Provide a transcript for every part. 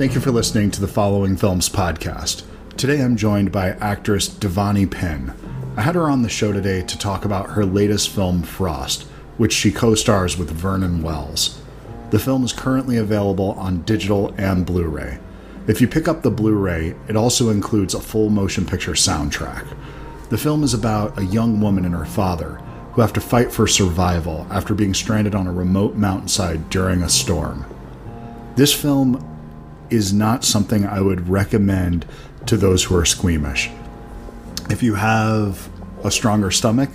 Thank you for listening to the Following Films podcast. Today I'm joined by actress Devanny Pinn. I had her on the show today to talk about her latest film, Frost, which she co stars with Vernon Wells. The film is currently available on digital and Blu ray. If you pick up the Blu ray, it also includes a full motion picture soundtrack. The film is about a young woman and her father who have to fight for survival after being stranded on a remote mountainside during a storm. This film is not something I would recommend to those who are squeamish. If you have a stronger stomach,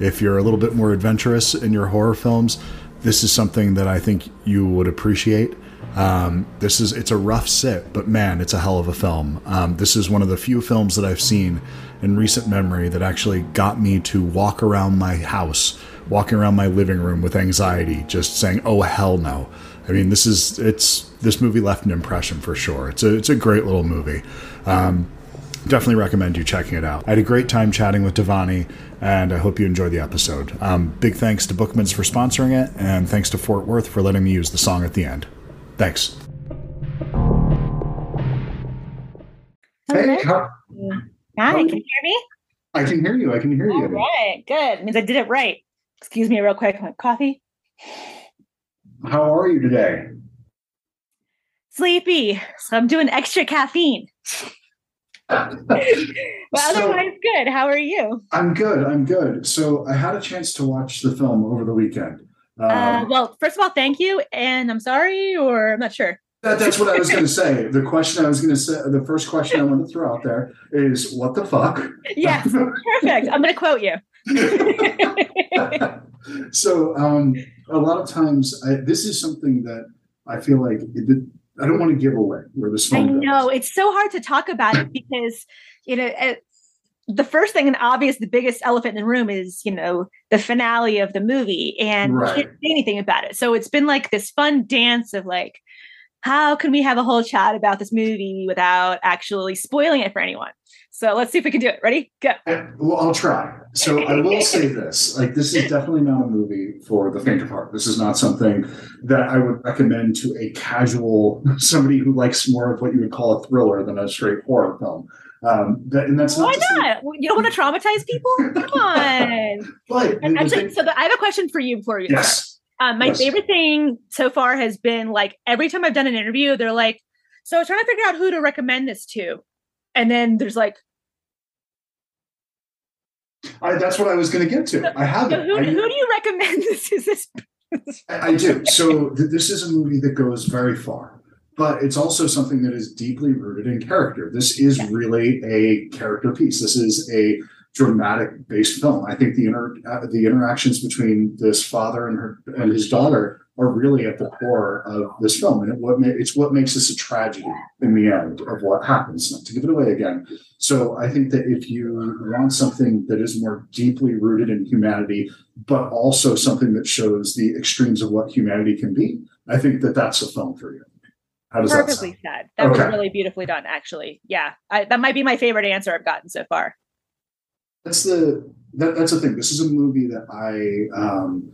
if you're a little bit more adventurous in your horror films, this is something that I think you would appreciate. Um, this is it's a rough sit, but man, it's a hell of a film. Um, this is one of the few films that I've seen in recent memory that actually got me to walk around my house, walking around my living room with anxiety, just saying, "Oh hell no." I mean, this is it's this movie left an impression for sure. It's a it's a great little movie. Um, definitely recommend you checking it out. I had a great time chatting with Devanny, and I hope you enjoy the episode. Um, big thanks to Bookman's for sponsoring it, and thanks to Fort Worth for letting me use the song at the end. Thanks. Hey, how, Hi, can you hear me? I can hear you. I can hear All you. right, good. Means I did it right. Excuse me, real quick. Coffee. How are you today? Sleepy. So I'm doing extra caffeine. But So- otherwise, good. How are you? I'm good. I'm good. So I had a chance to watch the film over the weekend. Uh, Um, well, first of all, thank you, and I'm sorry, or I'm not sure. that, that's what I was going to say. The question I was going to say, the first question I want to throw out there is, "What the fuck?" Yes, perfect. I'm going to quote you. So um, a lot of times, I, this is something that I feel like it, I don't want to give away where this I film know goes. it's so hard to talk about it because you know it, the first thing and obvious, the biggest elephant in the room is you know the finale of the movie, and Right. can't say anything about it. So it's been like this fun dance of like, how can we have a whole chat about this movie without actually spoiling it for anyone? So let's see if we can do it. Ready? Go. Uh, Well, I'll try. So I will say this: like, this is definitely not a movie for the faint of heart. This is not something that I would recommend to a casual somebody who likes more of what you would call a thriller than a straight horror film. Um, that, and that's not Why not? You don't want to traumatize people? Come on. But And actually, thing- so the, I have a question for you before you start. Um, my Yes. favorite thing so far has been like every time I've done an interview, they're like, "So I was trying to figure out who to recommend this to," and then there's like, I, that's what I was going to get to. I have so it. who, I- who do you recommend this? Is this? I I do. So th- this is a movie that goes very far, but it's also something that is deeply rooted in character. This is Yeah. really a character piece. This is a dramatic based film. I think the inter- uh, the interactions between this father and her and his daughter are really at the core of this film, and it, what ma- it's what makes this a tragedy in the end of what happens. Not to give it away again. So I think that if you want something that is more deeply rooted in humanity, but also something that shows the extremes of what humanity can be, I think that that's a film for you. How does that Perfectly sound? said. That was really beautifully done, actually. Yeah, I, that might be my favorite answer I've gotten so far. That's the that, that's the thing. This is a movie that I um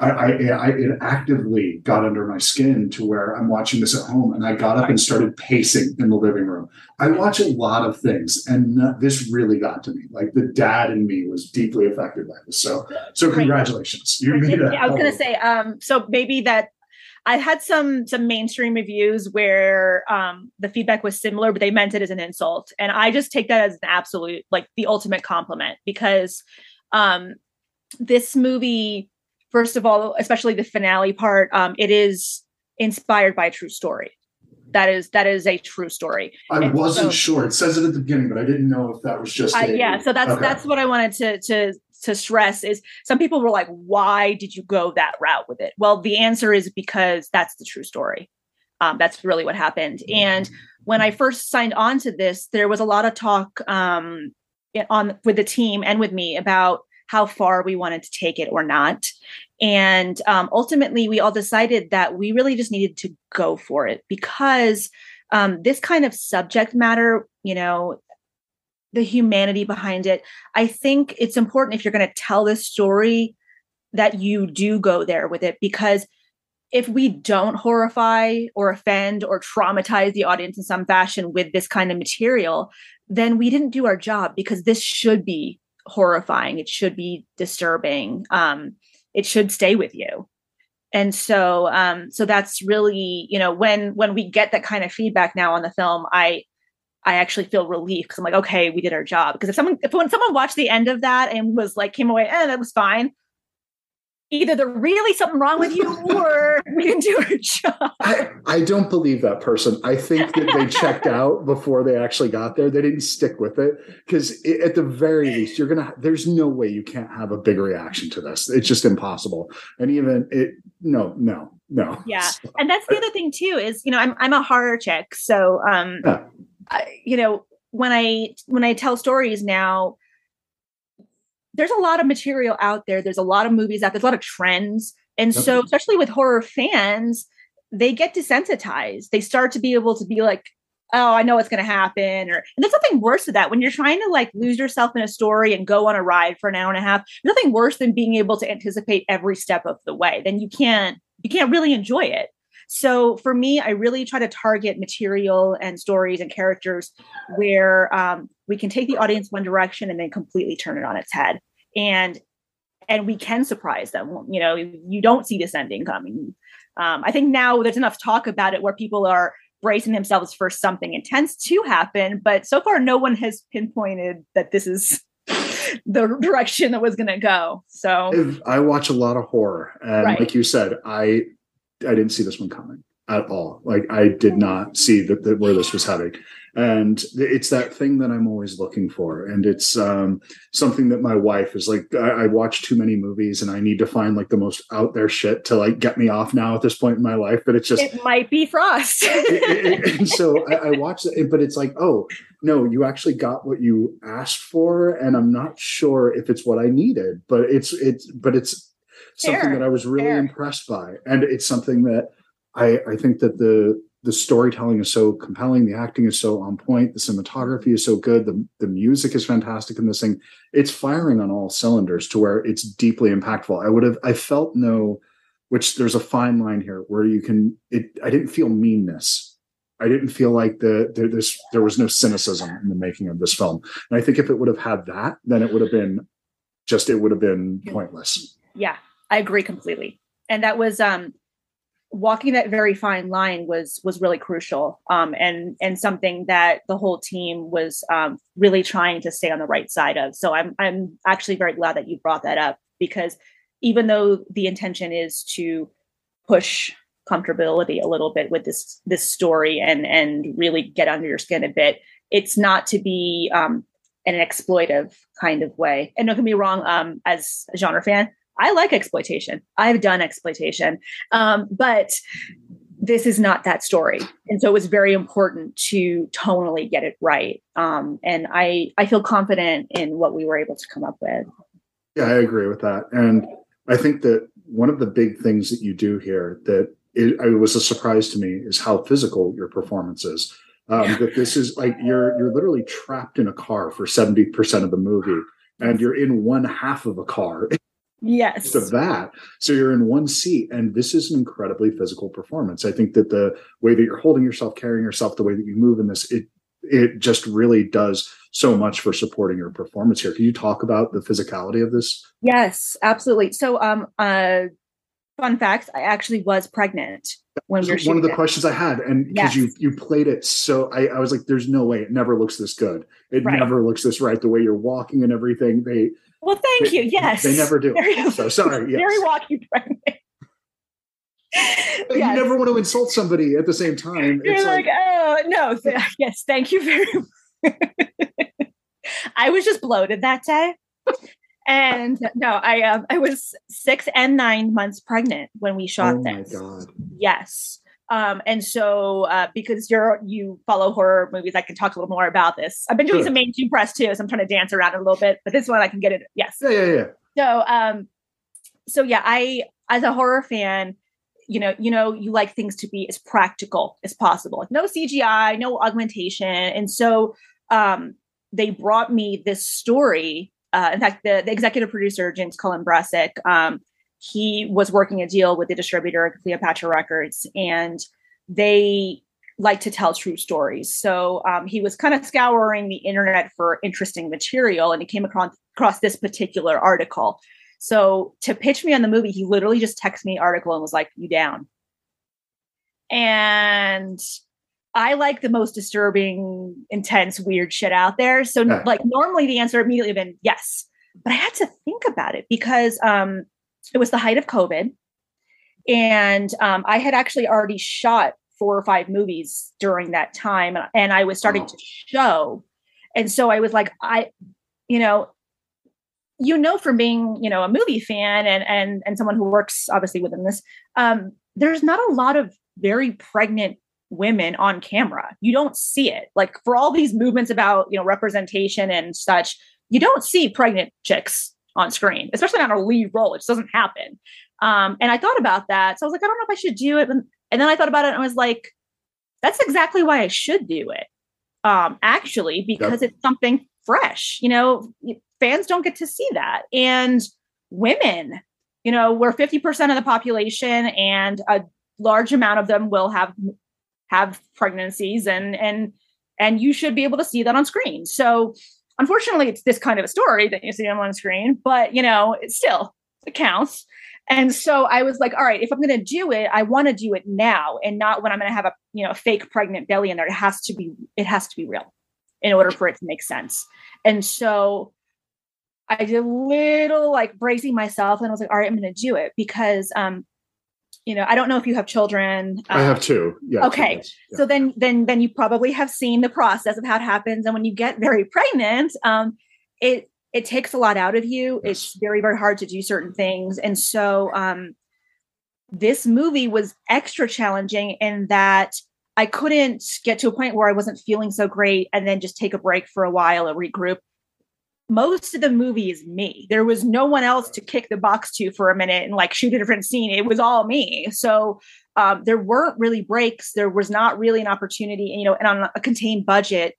I, I, I it actively got under my skin to where I'm watching this at home, and I got up and started pacing in the living room. I watch a lot of things, and this really got to me. Like the dad in me was deeply affected by this. So, so congratulations, you made Yeah, I was gonna say, um, so maybe that I had some some mainstream reviews where um the feedback was similar, but they meant it as an insult. And I just take that as an absolute like the ultimate compliment because um this movie, first of all, especially the finale part, um, it is inspired by a true story. That is that is a true story. I And wasn't so- sure. It says it at the beginning, but I didn't know if that was just. Uh, a- yeah, so that's okay. that's what I wanted to to to stress is some people were like, why did you go that route with it? Well, the answer is because that's the true story. Um, that's really what happened. And when I first signed on to this, there was a lot of talk um, on with the team and with me about how far we wanted to take it or not. And um, ultimately, we all decided that we really just needed to go for it because um, this kind of subject matter, you know, the humanity behind it. I think it's important if you're going to tell this story that you do go there with it because if we don't horrify or offend or traumatize the audience in some fashion with this kind of material, then we didn't do our job because this should be horrifying. It should be disturbing. Um, it should stay with you. And so, um, so that's really, you know, when when we get that kind of feedback now on the film, I I actually feel relief because I'm like, okay, we did our job. Because if someone, if when someone watched the end of that and was like, came away, eh, that was fine, either there's really something wrong with you or we didn't do our job. I, I don't believe that person. I think that they checked out before they actually got there. They didn't stick with it because at the very least, you're gonna. There's no way you can't have a big reaction to this. It's just impossible. And even it, no, no, no. Yeah, and that's the other thing too. Is you know I'm I'm a horror chick, so um, yeah. I, you know when I when I tell stories now there's a lot of material out there. There's a lot of movies out. There's a lot of trends, and yep. so especially with horror fans, they get desensitized. They start to be able to be like, "Oh, I know what's going to happen," or and there's nothing worse than that when you're trying to like lose yourself in a story and go on a ride for an hour and a half. Nothing worse than being able to anticipate every step of the way. Then you can't you can't really enjoy it. So for me, I really try to target material and stories and characters where um, we can take the audience one direction and then completely turn it on its head. And and we can surprise them. You know, you don't see this ending coming. Um, I think now there's enough talk about it where people are bracing themselves for something intense to happen, but so far no one has pinpointed that this is the direction that was going to go. So I watch a lot of horror, and right. like you said, I I didn't see this one coming at all. Like I did not see that, that where this was heading. And it's that thing that I'm always looking for. And it's um, something that my wife is like, I, I, watch too many movies and I need to find like the most out there shit to like get me off now at this point in my life. But it's just, it might be Frost. it, it, and so I, I watch it, but it's like, oh, no, you actually got what you asked for. And I'm not sure if it's what I needed, but it's, it's, but it's something Fair. that I was really Fair. impressed by. And it's something that, I, I think that the the storytelling is so compelling, the acting is so on point, the cinematography is so good, the the music is fantastic in this thing. It's firing on all cylinders to where it's deeply impactful. I would have I felt no, which there's a fine line here where you can it. I didn't feel meanness. I didn't feel like the there, this there was no cynicism in the making of this film. And I think if it would have had that, then it would have been just it would have been pointless. Yeah, I agree completely. And that was um walking that very fine line was was really crucial um, and and something that the whole team was um, really trying to stay on the right side of so i'm i'm actually very glad that you brought that up because even though the intention is to push comfortability a little bit with this this story and and really get under your skin a bit it's not to be um, in an exploitive kind of way and don't get me wrong um, as a genre fan I like exploitation. I've done exploitation. Um, but this is not that story. And so it was very important to tonally get it right. Um, and I, I feel confident in what we were able to come up with. Yeah, I agree with that. And I think that one of the big things that you do here that it, it was a surprise to me is how physical your performance is. Um, that this is like you're you're literally trapped in a car for 70% of the movie and you're in one half of a car yes. Of that so you're in one seat and this is an incredibly physical performance. I think that the way that you're holding yourself carrying yourself the way that you move in this it it just really does so much for supporting your performance here. Can you talk about the physicality of this? Yes absolutely. So um uh fun facts i actually was pregnant when we were one of the questions i had and because yes. you you played it so I, I was like there's no way. It never looks this good. It right. never looks this right. The way you're walking and everything they well, thank they, you. Yes. They never do. Very, so sorry. Yes. Very walking pregnant. yes. You never want to insult somebody at the same time. You're it's like, like, oh no, th- yes, thank you very much. I was just bloated that day. And no, I um I was six and nine months pregnant when we shot oh this. Yes. Um, and so uh, because you're you follow horror movies, I can talk a little more about this. I've been doing sure. some mainstream press too, so I'm trying to dance around it a little bit, but this one I can get it. Yes. Yeah, yeah, yeah. So um, so yeah, I as a horror fan, you know, you know, you like things to be as practical as possible. Like no CGI, no augmentation. And so um they brought me this story. Uh, in fact, the, the executive producer, James Cullen Bressack, um, he was working a deal with the distributor Cleopatra Records, and they like to tell true stories. So um, he was kind of scouring the internet for interesting material, and he came across across this particular article. So to pitch me on the movie, he literally just texted me article and was like, "You down?" And I like the most disturbing, intense, weird shit out there. So yeah. like normally the answer immediately been yes, but I had to think about it because um, it was the height of COVID, and um, I had actually already shot four or five movies during that time and I was starting oh. to show. And so I was like, I, you know, you know, from being, you know, a movie fan and and and someone who works obviously within this, um, there's not a lot of very pregnant women on camera. You don't see it. Like for all these movements about, you know, representation and such, you don't see pregnant chicks on screen, especially on a lead role. It just doesn't happen. Um, and I thought about that. So I was like, I don't know if I should do it. And then I thought about it and I was like, that's exactly why I should do it. Um, actually, because yep. it's something fresh. You know, fans don't get to see that. And women, you know, we're 50% of the population and a large amount of them will have have pregnancies and and and you should be able to see that on screen. So unfortunately it's this kind of a story that you see on screen, but you know, it still it counts. And so I was like, all right, if I'm going to do it, I want to do it now and not when I'm going to have a, you know, a fake pregnant belly in there. It has to be, it has to be real in order for it to make sense. And so I did a little like bracing myself and I was like, all right, I'm going to do it because, um, you know, I don't know if you have children. Um, I have um, two. Yeah. Okay. Yeah. So then, then, then you probably have seen the process of how it happens. And when you get very pregnant, um, it, it takes a lot out of you. Yes. It's very, very hard to do certain things. And so um, this movie was extra challenging in that I couldn't get to a point where I wasn't feeling so great and then just take a break for a while or regroup. Most of the movie is me. There was no one else to kick the box to for a minute and like shoot a different scene. It was all me. So um, there weren't really breaks. There was not really an opportunity, you know, and on a contained budget,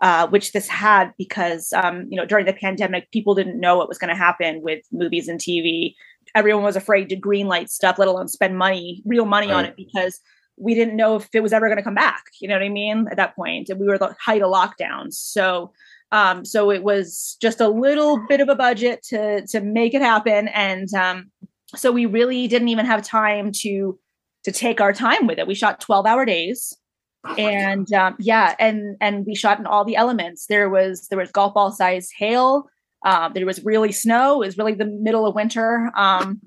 uh, which this had because um, you know during the pandemic people didn't know what was going to happen with movies and TV. Everyone was afraid to greenlight stuff, let alone spend money, real money right. on it, because we didn't know if it was ever going to come back. You know what I mean? At that point, and we were the height of lockdowns, so um, so it was just a little bit of a budget to to make it happen, and um, so we really didn't even have time to to take our time with it. We shot twelve hour days. Oh and um, yeah, and and we shot in all the elements. There was there was golf ball size hail. Um, there was really snow. It was really the middle of winter. Um,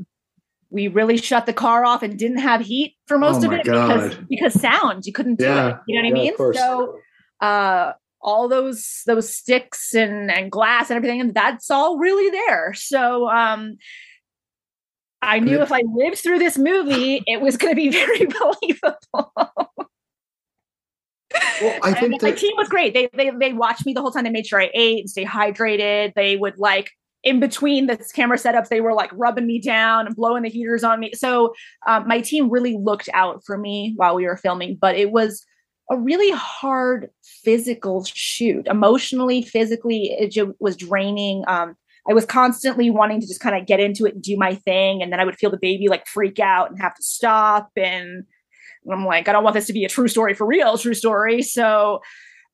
we really shut the car off and didn't have heat for most oh of it God. because because sound you couldn't do yeah. it. You know what yeah, I mean? So uh, all those those sticks and and glass and everything, and that's all really there. So um, I knew if I lived through this movie, it was going to be very believable. Well, I think that- my team was great. They they they watched me the whole time. They made sure I ate and stay hydrated. They would like in between the camera setups, they were like rubbing me down and blowing the heaters on me. So um, my team really looked out for me while we were filming, but it was a really hard physical shoot. Emotionally, physically, it was draining. Um, I was constantly wanting to just kind of get into it and do my thing, and then I would feel the baby like freak out and have to stop and I'm like, I don't want this to be a true story for real, true story. So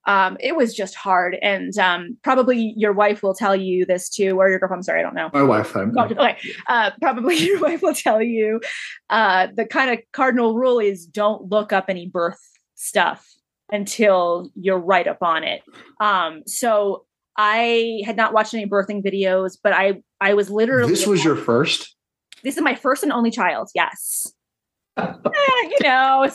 um, it was just hard. And um, probably your wife will tell you this too, or your girlfriend. I'm sorry, I don't know. My wife. I'm, okay. Uh, probably your wife will tell you uh, the kind of cardinal rule is don't look up any birth stuff until you're right up on it. Um, so I had not watched any birthing videos, but I I was literally. This was your first. This is my first and only child. Yes eh, you know,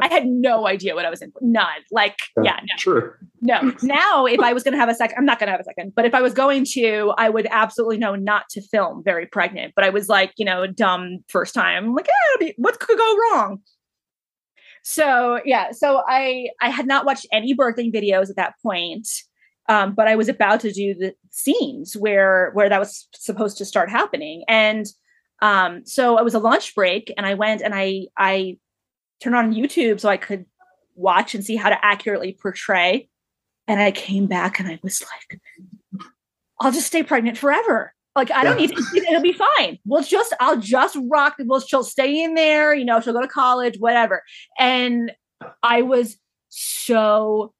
I had no idea what I was in. None. Like, yeah, no. Sure. No. Now, if I was going to have a second, I'm not going to have a second, but if I was going to, I would absolutely know not to film very pregnant. But I was like, you know, dumb first time, like, eh, what could go wrong? So yeah, so I I had not watched any birthing videos at that point, um, but I was about to do the scenes where where that was supposed to start happening, and um, so it was a lunch break, and I went and I I turned on YouTube so I could watch and see how to accurately portray. And I came back and I was like, I'll just stay pregnant forever. Like I don't Yeah. need to. It'll be fine. We'll just. I'll just rock. We'll. She'll stay in there. You know. She'll go to college. Whatever. And I was so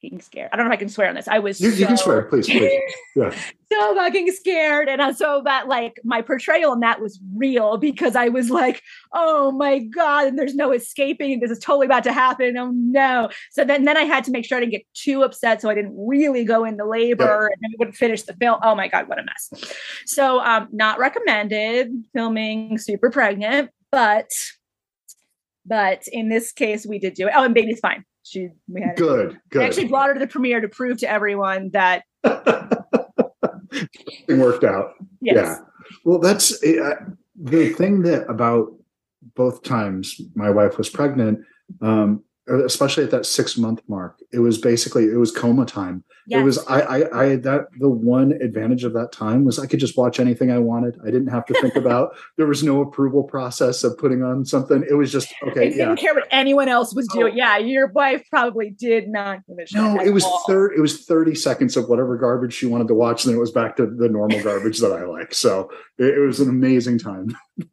fucking scared. I don't know if I can swear on this. I was. You, you can so- swear, please, please. Yeah. so fucking scared. And I- so that like my portrayal in that was real because I was like, oh my God, and there's no escaping. This is totally about to happen. Oh no. So then then I had to make sure I didn't get too upset so I didn't really go into labor and then we wouldn't finish the film. Oh my God, what a mess. So um not recommended filming super pregnant, but but in this case we did do it. Oh, and baby's fine. She we had Good, good. actually brought her to the premiere to prove to everyone that it worked out. yes. Yeah. Well, that's uh, the thing that about both times my wife was pregnant, um, especially at that six month mark. It was basically it was coma time. Yes. It was I, I I that the one advantage of that time was I could just watch anything I wanted. I didn't have to think about. There was no approval process of putting on something. It was just okay. okay. didn't Yeah. care what anyone else was doing. Oh. Yeah, your wife probably did not. No, it was all. third. It was thirty seconds of whatever garbage she wanted to watch, and then it was back to the normal garbage that I like. So it, it was an amazing time.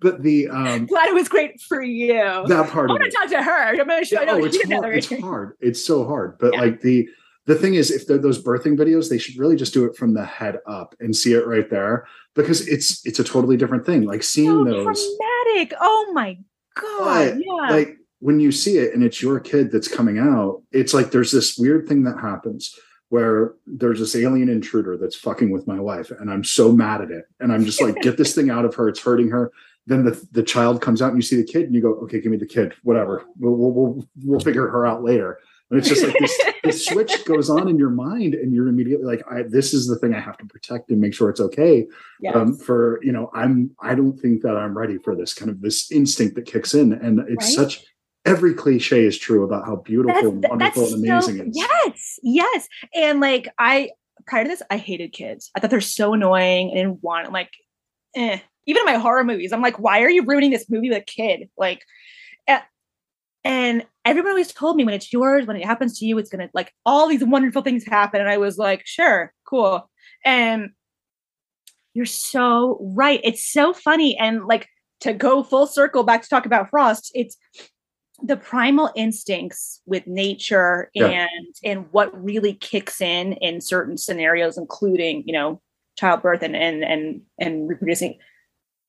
but the um Glad it was great for you. that part I want to talk to her. I'm going to show Yeah, you. oh, it's hard. it's hard. It's so hard. But Yeah. like the the thing is, if they're those birthing videos, they should really just do it from the head up and see it right there because it's it's a totally different thing. Like seeing so those, dramatic. Oh my god. But, yeah. like when you see it and it's your kid that's coming out, it's like there's this weird thing that happens where there's this alien intruder that's fucking with my wife, and I'm so mad at it, and I'm just like, get this thing out of her. It's hurting her. Then the the child comes out and you see the kid and you go, okay, give me the kid, whatever. We'll we'll we'll, we'll figure her out later. And it's just like this, this switch goes on in your mind, and you're immediately like, I, this is the thing I have to protect and make sure it's okay yes. um, for you know i'm i don't think that i'm ready for this kind of this instinct that kicks in and it's Right? such every cliche is true about how beautiful and wonderful and amazing so, it is Yes, yes. And like I prior to this, I hated kids. I thought they're so annoying and didn't want like eh. Even in my horror movies, I'm like, why are you ruining this movie with a kid? Like eh. And everyone always told me when it's yours, when it happens to you, it's gonna like all these wonderful things happen. And I was like, sure, cool. And you're so right. It's so funny. And like to go full circle back to talk about Frost, it's the primal instincts with nature Yeah. and and what really kicks in in certain scenarios including you know childbirth and and and and reproducing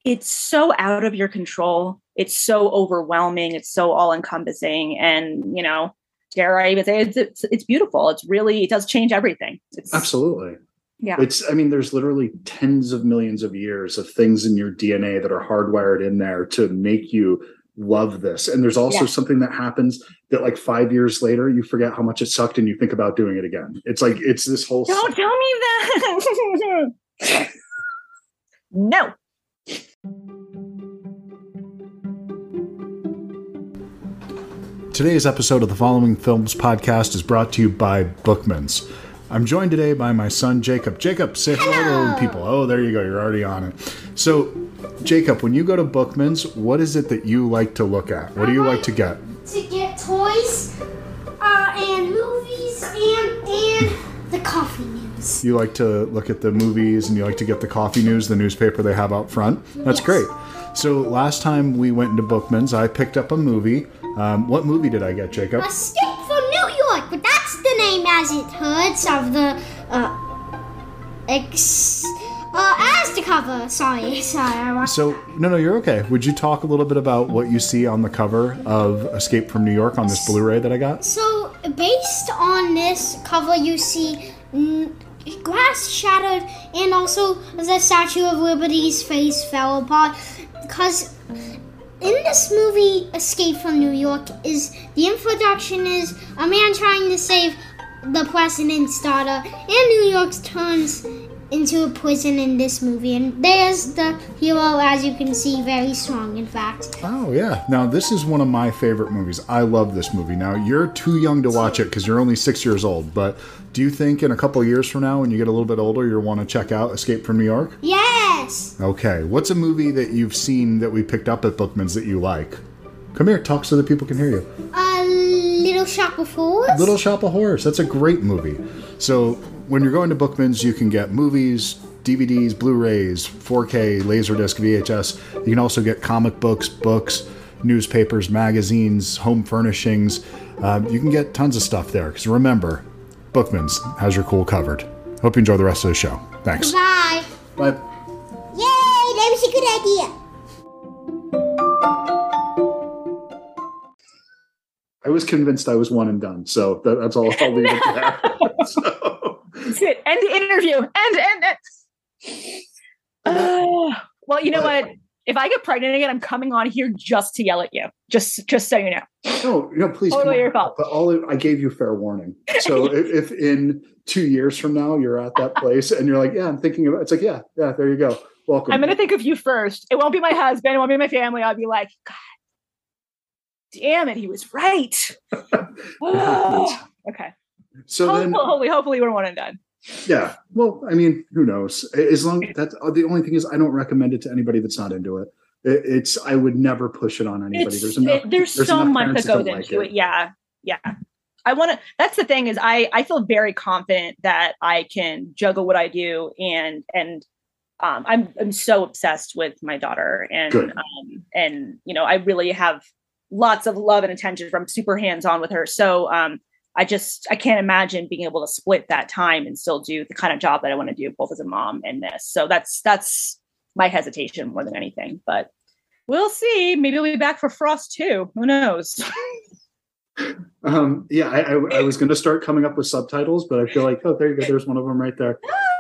it's so out of your control it's so overwhelming it's so all encompassing and you know dare i even say it's, it's it's beautiful. It's really it does change everything. It's absolutely. Yeah. It's i mean there's literally tens of millions of years of things in your dna that are hardwired in there to make you love this. And there's also Yeah. something that happens that like five years later you forget how much it sucked and you think about doing it again. It's like it's this whole don't tell me that. No Today's episode of the Following Films podcast is brought to you by Bookmans. I'm joined today by my son Jacob. Jacob, say hello, to the people. Oh, there you go. You're already on it. So, Jacob, when you go to Bookmans, what is it that you like to look at? What do you like to get? to get toys uh, and movies and and the coffee news. You like to look at the movies and you like to get the coffee news, the newspaper they have out front. That's Yes. great. So, last time we went into Bookmans, I picked up a movie. Um, what movie did I get, Jacob? Escape from New York, but that's the name as it hurts of the uh ex uh as the cover. Sorry, sorry. I So, no, no, you're okay. Would you talk a little bit about what you see on the cover of Escape from New York on this Blu ray that I got? So, based on this cover, you see glass shattered, and also the Statue of Liberty's face fell apart. Because in this movie, Escape from New York, is the introduction is a man trying to save the president's daughter, and New York turns into a prison in this movie. And there's the hero, as you can see, very strong, in fact. Oh, yeah. Now, this is one of my favorite movies. I love this movie. Now, you're too young to watch it because you're only six years old, but do you think in a couple years from now, when you get a little bit older, you'll want to check out Escape from New York? Yes! Okay. What's a movie that you've seen that we picked up at Bookman's that you like? Come here, talk so that people can hear you. A little shop of horrors. Little Shop of Horrors. That's a great movie. So when you're going to Bookman's, you can get movies, DVDs, Blu-rays, 4K, Laserdisc, VHS. You can also get comic books, books, newspapers, magazines, home furnishings. Uh, you can get tons of stuff there. Because remember, Bookman's has your cool covered. Hope you enjoy the rest of the show. Thanks. Bye. Bye. Yay, that was a good idea. I was convinced I was one and done, so that, that's all. I'll leave it there. so, That's it. End the interview. End, end, end. Uh, well, you know what? If I get pregnant again, I'm coming on here just to yell at you. Just, just so you know. no, no, please. Totally your fault. But all I gave you fair warning. So if, if in two years from now you're at that place and you're like, yeah, I'm thinking about. It's like, yeah, yeah, there you go. Welcome. I'm gonna think of you first. It won't be my husband. It won't be my family. I'll be like, God, damn it, he was right. okay. so then, hopefully, hopefully, hopefully we're one and done. yeah. Well, I mean, who knows? As long that's uh, the only thing is, I don't recommend it to anybody that's not into it. it it's I would never push it on anybody. It's, there's enough. it- there's, there's so much that goes into like it. it. Yeah, yeah. I want to. That's the thing is, I I feel very confident that I can juggle what I do, and and um, I'm I'm so obsessed with my daughter, and um, and you know, I really have lots of love and attention from super hands on with her. So um, I just I can't imagine being able to split that time and still do the kind of job that I want to do, both as a mom and this. So that's that's my hesitation more than anything, but. We'll see. Maybe we'll be back for Frost too. Who knows? Um, yeah, I, I, I was going to start coming up with subtitles, but I feel like, oh, there you go. There's one of them right there.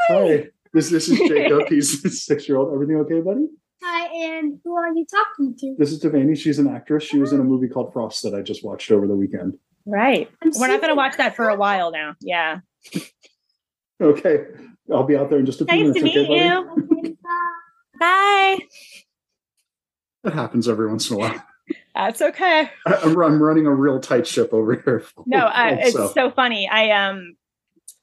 Hi, this this is Jacob. He's a six year old. Everything okay, buddy? Hi, and who are you talking to? This is Devanny. She's an actress. She was in a movie called Frost that I just watched over the weekend. Right. I'm We're not going to watch that for a while now. Yeah. Okay, I'll be out there in just a few Nice to minutes. meet okay, buddy? you. Okay, bye. Bye. That happens every once in a while. That's okay. I, I'm, I'm running a real tight ship over here. No, uh, it's Also. so funny. I um,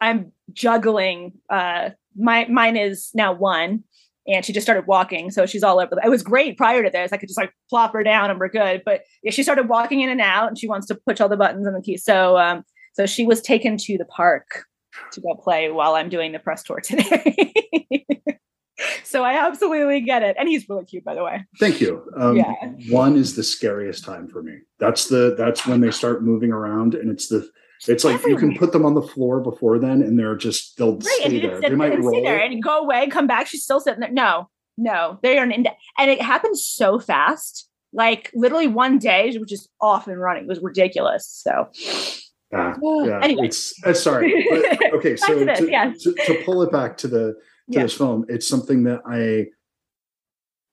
I'm juggling. Uh, my mine is now one, and she just started walking, so she's all over. The, it was great prior to this. I could just like plop her down and we're good. But yeah, she started walking in and out, and she wants to push all the buttons and the keys. So um, so she was taken to the park to go play while I'm doing the press tour today. so I absolutely get it, and he's really cute, by the way. Thank you. Um, Yeah. One is the scariest time for me. That's the that's when they start moving around, and it's the it's like you can put them on the floor before then, and they're just they'll Right, stay and there. They might and roll. there and go away, come back. She's still sitting there. No, no, they are an ind- and it happens so fast. Like literally one day, was just off and running. It was ridiculous. So Ah, yeah, anyway, it's uh, sorry. But, okay, so to this, to, yeah. to, to pull it back to the to Yeah. this film, it's something that I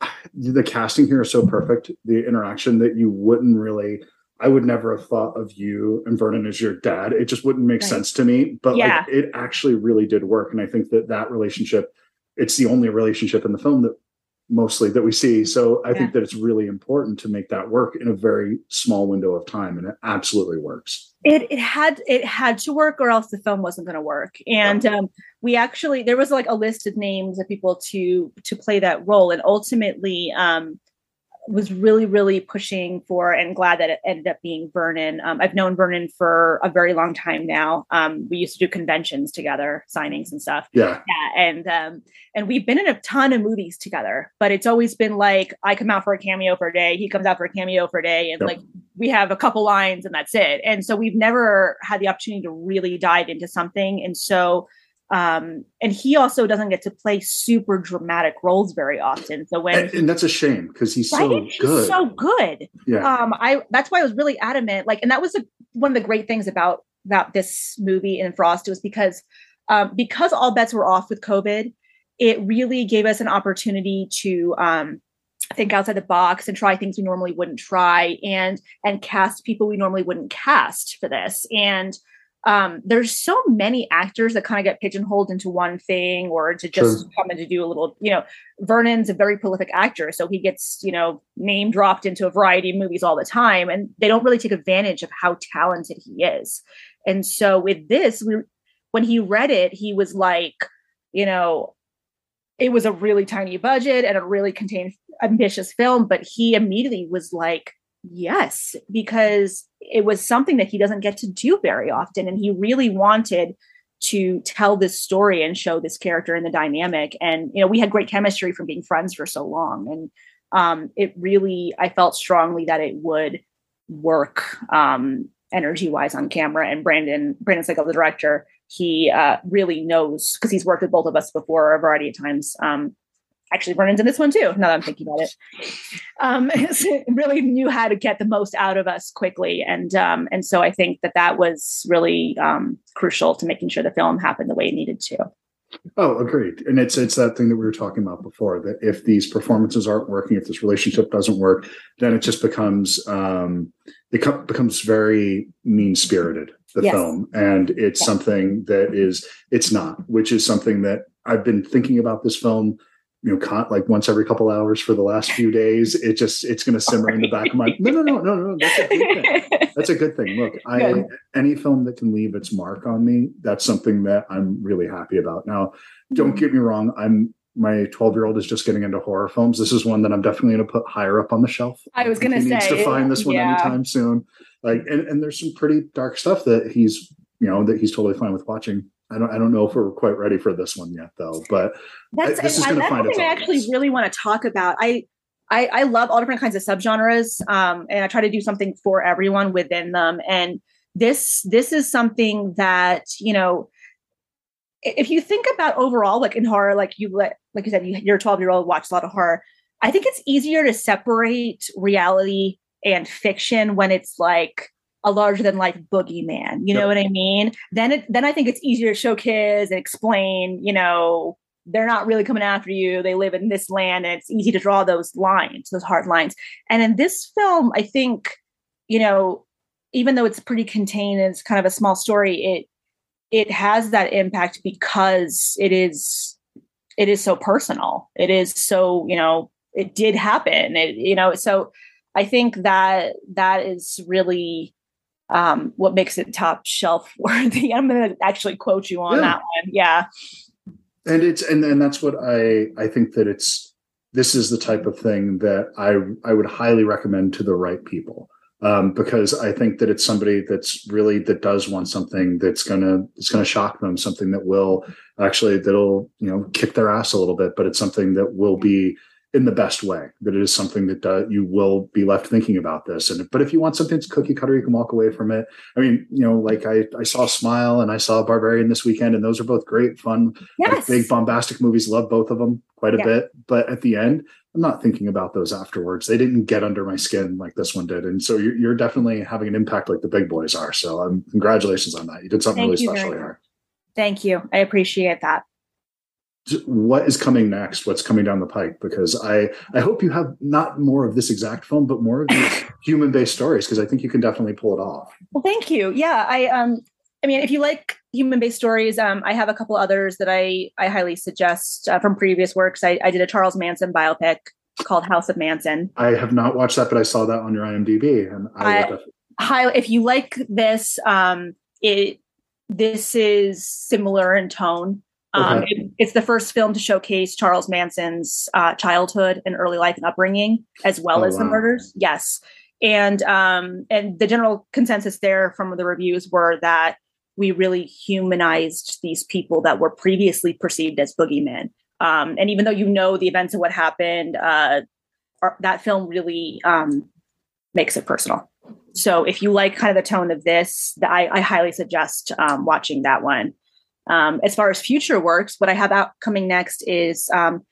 the casting here is so perfect. The interaction that you wouldn't really. I would never have thought of you and Vernon as your dad. It just wouldn't make Right. sense to me. But Yeah. like, it actually really did work, and I think that that relationship, it's the only relationship in the film that mostly that we see. So I think that it's really important to make that work in a very small window of time, and it absolutely works. it it had it had to work, or else the film wasn't going to work. And um, we actually there was like a list of names of people to to play that role, and ultimately um, was really really pushing for and glad that it ended up being Vernon. Um, I've known Vernon for a very long time now. Um, we used to do conventions together, signings and stuff. Yeah, Yeah, and um, and we've been in a ton of movies together, but it's always been like I come out for a cameo for a day, he comes out for a cameo for a day, and Yep. like we have a couple lines and that's it. And so we've never had the opportunity to really dive into something. And so um and he also doesn't get to play super dramatic roles very often. So when and, and that's a shame because he's right, so he's good. so good yeah, um i that's why i was really adamant like and that was a, one of the great things about about this movie in frost was because um because all bets were off with covid it really gave us an opportunity to um think outside the box and try things we normally wouldn't try and and cast people we normally wouldn't cast for this and um there's so many actors that kind of get pigeonholed into one thing or to just come in to do a little you know Vernon's a very prolific actor, so he gets, you know, name dropped into a variety of movies all the time, and they don't really take advantage of how talented he is. And so with this, we, when he read it, he was like, you know, it was a really tiny budget and a really contained, ambitious film, but he immediately was like, yes, because it was something that he doesn't get to do very often, and he really wanted to tell this story and show this character and the dynamic. And you know, we had great chemistry from being friends for so long, and um, it really I felt strongly that it would work um, energy wise on camera. And Brandon Brandon Slagle, the director, he uh, really knows because he's worked with both of us before a variety of times. Um, actually, Vernon's in this one too. Now that I'm thinking about it, um, really knew how to get the most out of us quickly, and um, and so I think that that was really um, crucial to making sure the film happened the way it needed to. Oh, agreed. And it's it's that thing that we were talking about before that if these performances aren't working, if this relationship doesn't work, then it just becomes um, it co- becomes very mean spirited. The Yes. film, and it's Yeah. something that is it's not, which is something that I've been thinking about this film. You know, con- like once every couple hours for the last few days. It just it's going to simmer in the back of my. No, no, no, no, no. That's a good thing. That's a good thing. Look, I any film that can leave its mark on me, that's something that I'm really happy about. Now, don't mm-hmm. get me wrong, I'm my 12 year old is just getting into horror films. This is one that I'm definitely going to put higher up on the shelf. I was gonna he needs to find this one yeah. anytime soon. Like, and, and there's some pretty dark stuff that he's, you know, that he's totally fine with watching. I don't, I don't know if we're quite ready for this one yet, though. But That's, this is gonna that's find its something I actually really want to talk about. I, I I love all different kinds of subgenres, um, and I try to do something for everyone within them. And this this is something that you know, if you think about overall, like in horror, like you let like you said, you, your twelve year old watched a lot of horror. I think it's easier to separate reality and fiction when it's like a larger than life boogeyman. You know what I mean? Then it then I think it's easier to show kids and explain, you know, they're not really coming after you. They live in this land and it's easy to draw those lines, those hard lines. And in this film, I think, you know, even though it's pretty contained and it's kind of a small story, it it has that impact because it is it is so personal. It is so, you know, it did happen. It, you know, so I think that that is really um, what makes it top shelf worthy. I'm going to actually quote you on Yeah. that one. Yeah. and it's and and that's what I I think that it's this is the type of thing that I I would highly recommend to the right people um, because I think that it's somebody that's really that does want something that's gonna it's gonna shock them something that will actually that'll you know kick their ass a little bit but it's something that will be in the best way that it is something that uh, you will be left thinking about this. And but if you want something that's cookie cutter you can walk away from it. I mean you know like i i saw smile and i saw barbarian this weekend and those are both great fun like big bombastic movies. Love both of them quite a Yeah. bit. But at the end i'm not thinking about those afterwards. They didn't get under my skin like this one did. And so you're, you're definitely having an impact like the big boys are. So um, congratulations on that. You did something Thank really special here. Thank you. I appreciate that. What is coming next what's coming down the pike because i i hope you have not more of this exact film but more of these human based stories because i think you can definitely pull it off Well, thank you. Yeah, I um I mean, if you like human-based stories, um, I have a couple others that I I highly suggest uh, from previous works. I, I did a Charles Manson biopic called House of Manson. i have not watched that but i saw that on your imdb and i, I- if you like this, um, it this is similar in tone. Um, Okay. it- it's the first film to showcase Charles Manson's uh, childhood and early life and upbringing, as well Oh, as the murders. Yes, and um, and the general consensus there from the reviews were that we really humanized these people that were previously perceived as boogeymen. Um, and even though you know the events of what happened, uh, that film really um, makes it personal. So if you like kind of the tone of this, th- I, I highly suggest um, watching that one. Um, as far as future works, what I have out coming next is um,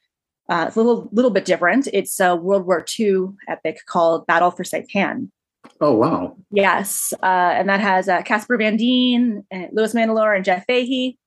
uh, a little little bit different. It's a World War II epic called Battle for Saipan. oh wow Yes, uh, and that has uh, Casper Van Dien, and Louis Mandylor, and Jeff Fahey,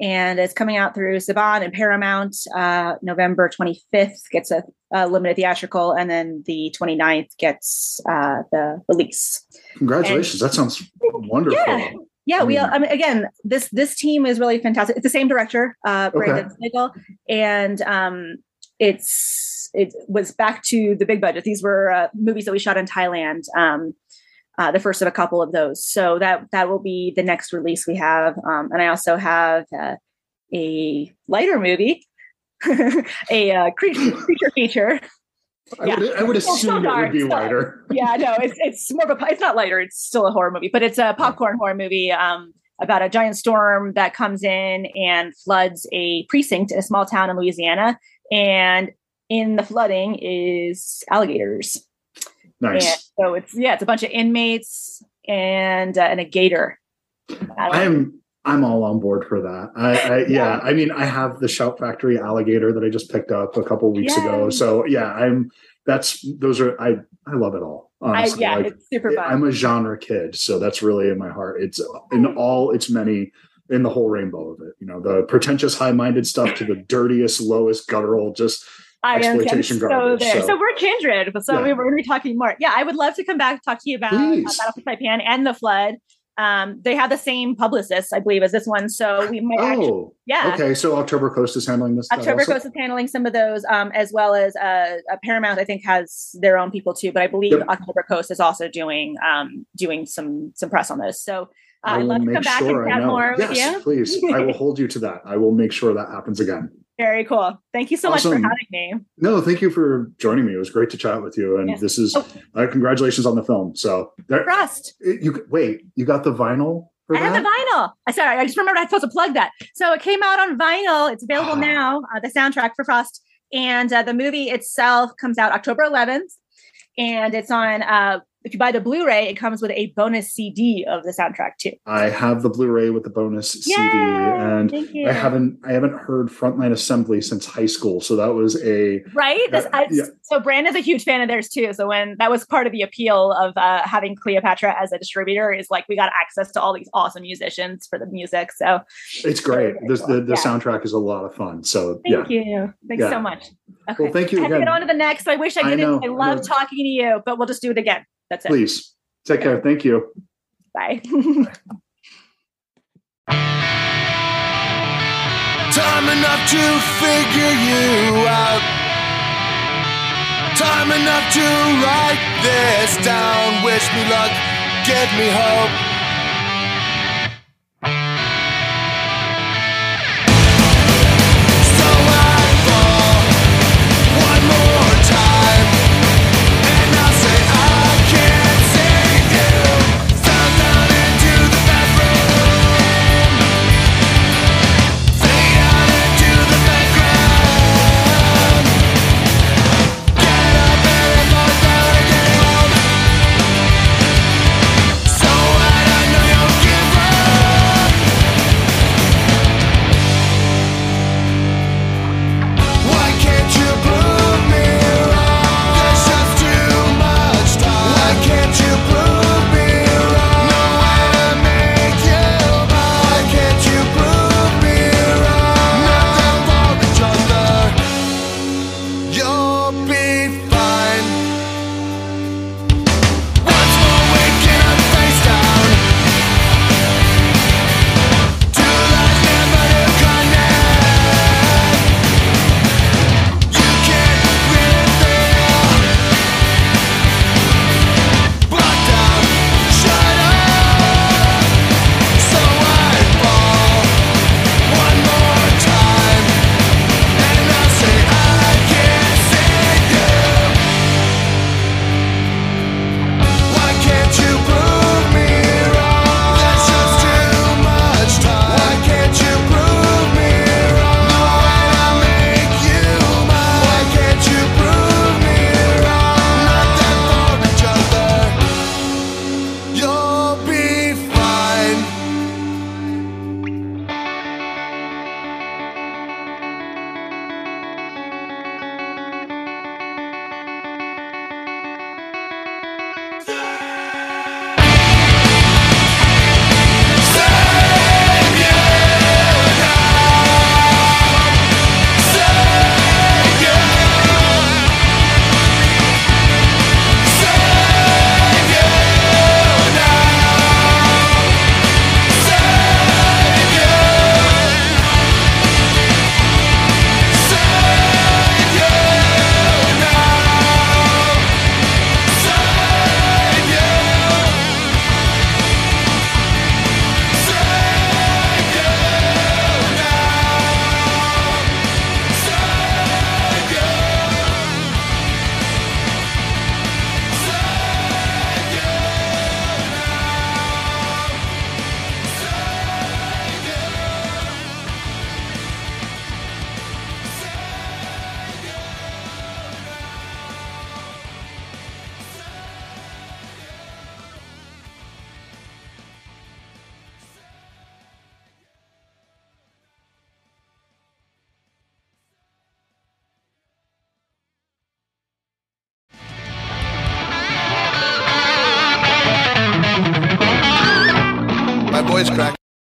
and it's coming out through Saban and Paramount. Uh, November 25th gets a, a limited theatrical, and then the 29th gets uh, the release. congratulations that sounds wonderful Yeah. Yeah, we. I mean, again, this this team is really fantastic. It's the same director, uh, Okay. Brandon Slagle, and um, it's it was back to the big budget. These were uh, movies that we shot in Thailand. Um, uh, the first of a couple of those. So that that will be the next release we have. Um, and I also have uh, a lighter movie, a uh, creature, creature feature. I would, I would assume it would be lighter Yeah, no, it's it's more of a it's not lighter. It's still a horror movie, but it's a popcorn horror movie. Um, about a giant storm that comes in and floods a precinct in a small town in Louisiana. And in the flooding is alligators. Nice. And so it's yeah, it's a bunch of inmates and uh, and a gator. I'm I'm all on board for that. I, I yeah. yeah. I mean, I have the Shout Factory alligator that I just picked up a couple weeks ago. So yeah, I'm that's those are I I love it all. Honestly. I, yeah, like, it's super fun. I'm a genre kid, so that's really in my heart. It's in all its many in the whole rainbow of it. You know, the pretentious, high-minded stuff to the dirtiest, lowest, guttural, just I exploitation am so there. So, so, we're kindred. So yeah. we were going to be talking more. Yeah, I would love to come back and talk to you about uh, Battle for Saipan and the flood. Um, they have the same publicists, I believe, as this one. So we might. Oh, actually, yeah. Okay, so October Coast is handling this. October Coast is handling some of those, um, as well as uh, Paramount. I think has their own people too, but I believe yep. October Coast is also doing um, doing some some press on this. So uh, I'd love to come back sure and chat more yes, with you. please. I will hold you to that. I will make sure that happens again. Very cool. Thank you so awesome. much for having me. No, thank you for joining me. It was great to chat with you. And this is oh. uh, congratulations on the film. So there, Frost. You wait. You got the vinyl. I have the vinyl. I sorry, I just remembered I was supposed to plug that. So it came out on vinyl. It's available ah. now. Uh, the soundtrack for Frost, and uh, the movie itself comes out October 11th, and it's on uh, if you buy the Blu-ray, it comes with a bonus CD of the soundtrack too. I have the Blu-ray with the bonus Yay! CD, and I haven't I haven't heard Frontline Assembly since high school, so that was a right. This, I, yeah. So Brandon's a huge fan of theirs too. So when that was part of the appeal of uh, having Cleopatra as a distributor is like we got access to all these awesome musicians for the music. So it's great. This, the the yeah. soundtrack is a lot of fun. So thank yeah. you. Thanks so much. Okay. Well, thank you. I have to get on to the next. I wish I didn't. I, I love talking to you, but we'll just do it again. That's it. Please. Take care. Thank you. Bye. Time enough to figure you out. Time enough to write this down. Wish me luck, give me hope.